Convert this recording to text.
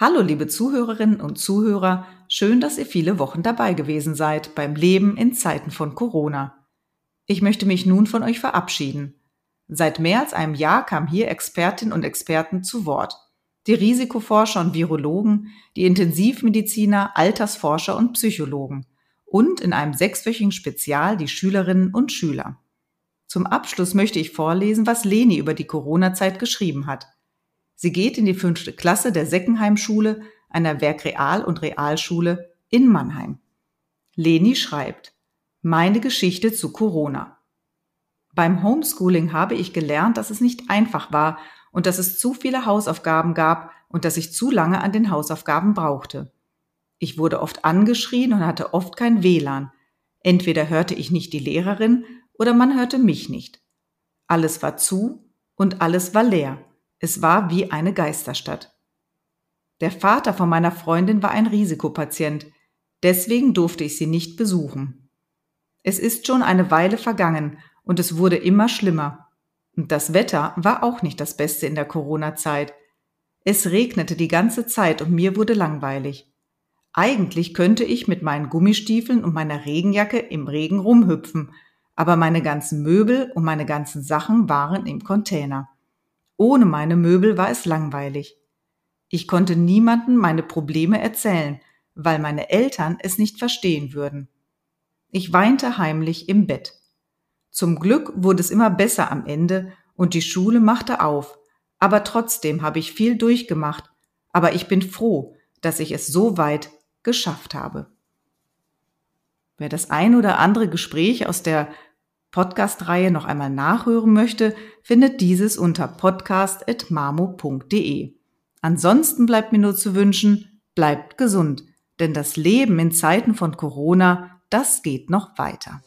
Hallo liebe Zuhörerinnen und Zuhörer, schön, dass ihr viele Wochen dabei gewesen seid beim Leben in Zeiten von Corona. Ich möchte mich nun von euch verabschieden. Seit mehr als einem Jahr kamen hier Expertinnen und Experten zu Wort. Die Risikoforscher und Virologen, die Intensivmediziner, Altersforscher und Psychologen und in einem sechswöchigen Spezial die Schülerinnen und Schüler. Zum Abschluss möchte ich vorlesen, was Leni über die Corona-Zeit geschrieben hat. Sie geht in die fünfte Klasse der Seckenheim-Schule, einer Werkreal- und Realschule in Mannheim. Leni schreibt, meine Geschichte zu Corona. Beim Homeschooling habe ich gelernt, dass es nicht einfach war und dass es zu viele Hausaufgaben gab und dass ich zu lange an den Hausaufgaben brauchte. Ich wurde oft angeschrien und hatte oft kein WLAN. Entweder hörte ich nicht die Lehrerin oder man hörte mich nicht. Alles war zu und alles war leer. Es war wie eine Geisterstadt. Der Vater von meiner Freundin war ein Risikopatient, deswegen durfte ich sie nicht besuchen. Es ist schon eine Weile vergangen und es wurde immer schlimmer. Und das Wetter war auch nicht das Beste in der Corona-Zeit. Es regnete die ganze Zeit und mir wurde langweilig. Eigentlich könnte ich mit meinen Gummistiefeln und meiner Regenjacke im Regen rumhüpfen, aber meine ganzen Möbel und meine ganzen Sachen waren im Container. Ohne meine Möbel war es langweilig. Ich konnte niemanden meine Probleme erzählen, weil meine Eltern es nicht verstehen würden. Ich weinte heimlich im Bett. Zum Glück wurde es immer besser am Ende und die Schule machte auf, aber trotzdem habe ich viel durchgemacht, aber ich bin froh, dass ich es so weit geschafft habe. Wer das ein oder andere Gespräch aus der Podcast-Reihe noch einmal nachhören möchte, findet dieses unter podcast.mamo.de. Ansonsten bleibt mir nur zu wünschen, bleibt gesund, denn das Leben in Zeiten von Corona, das geht noch weiter.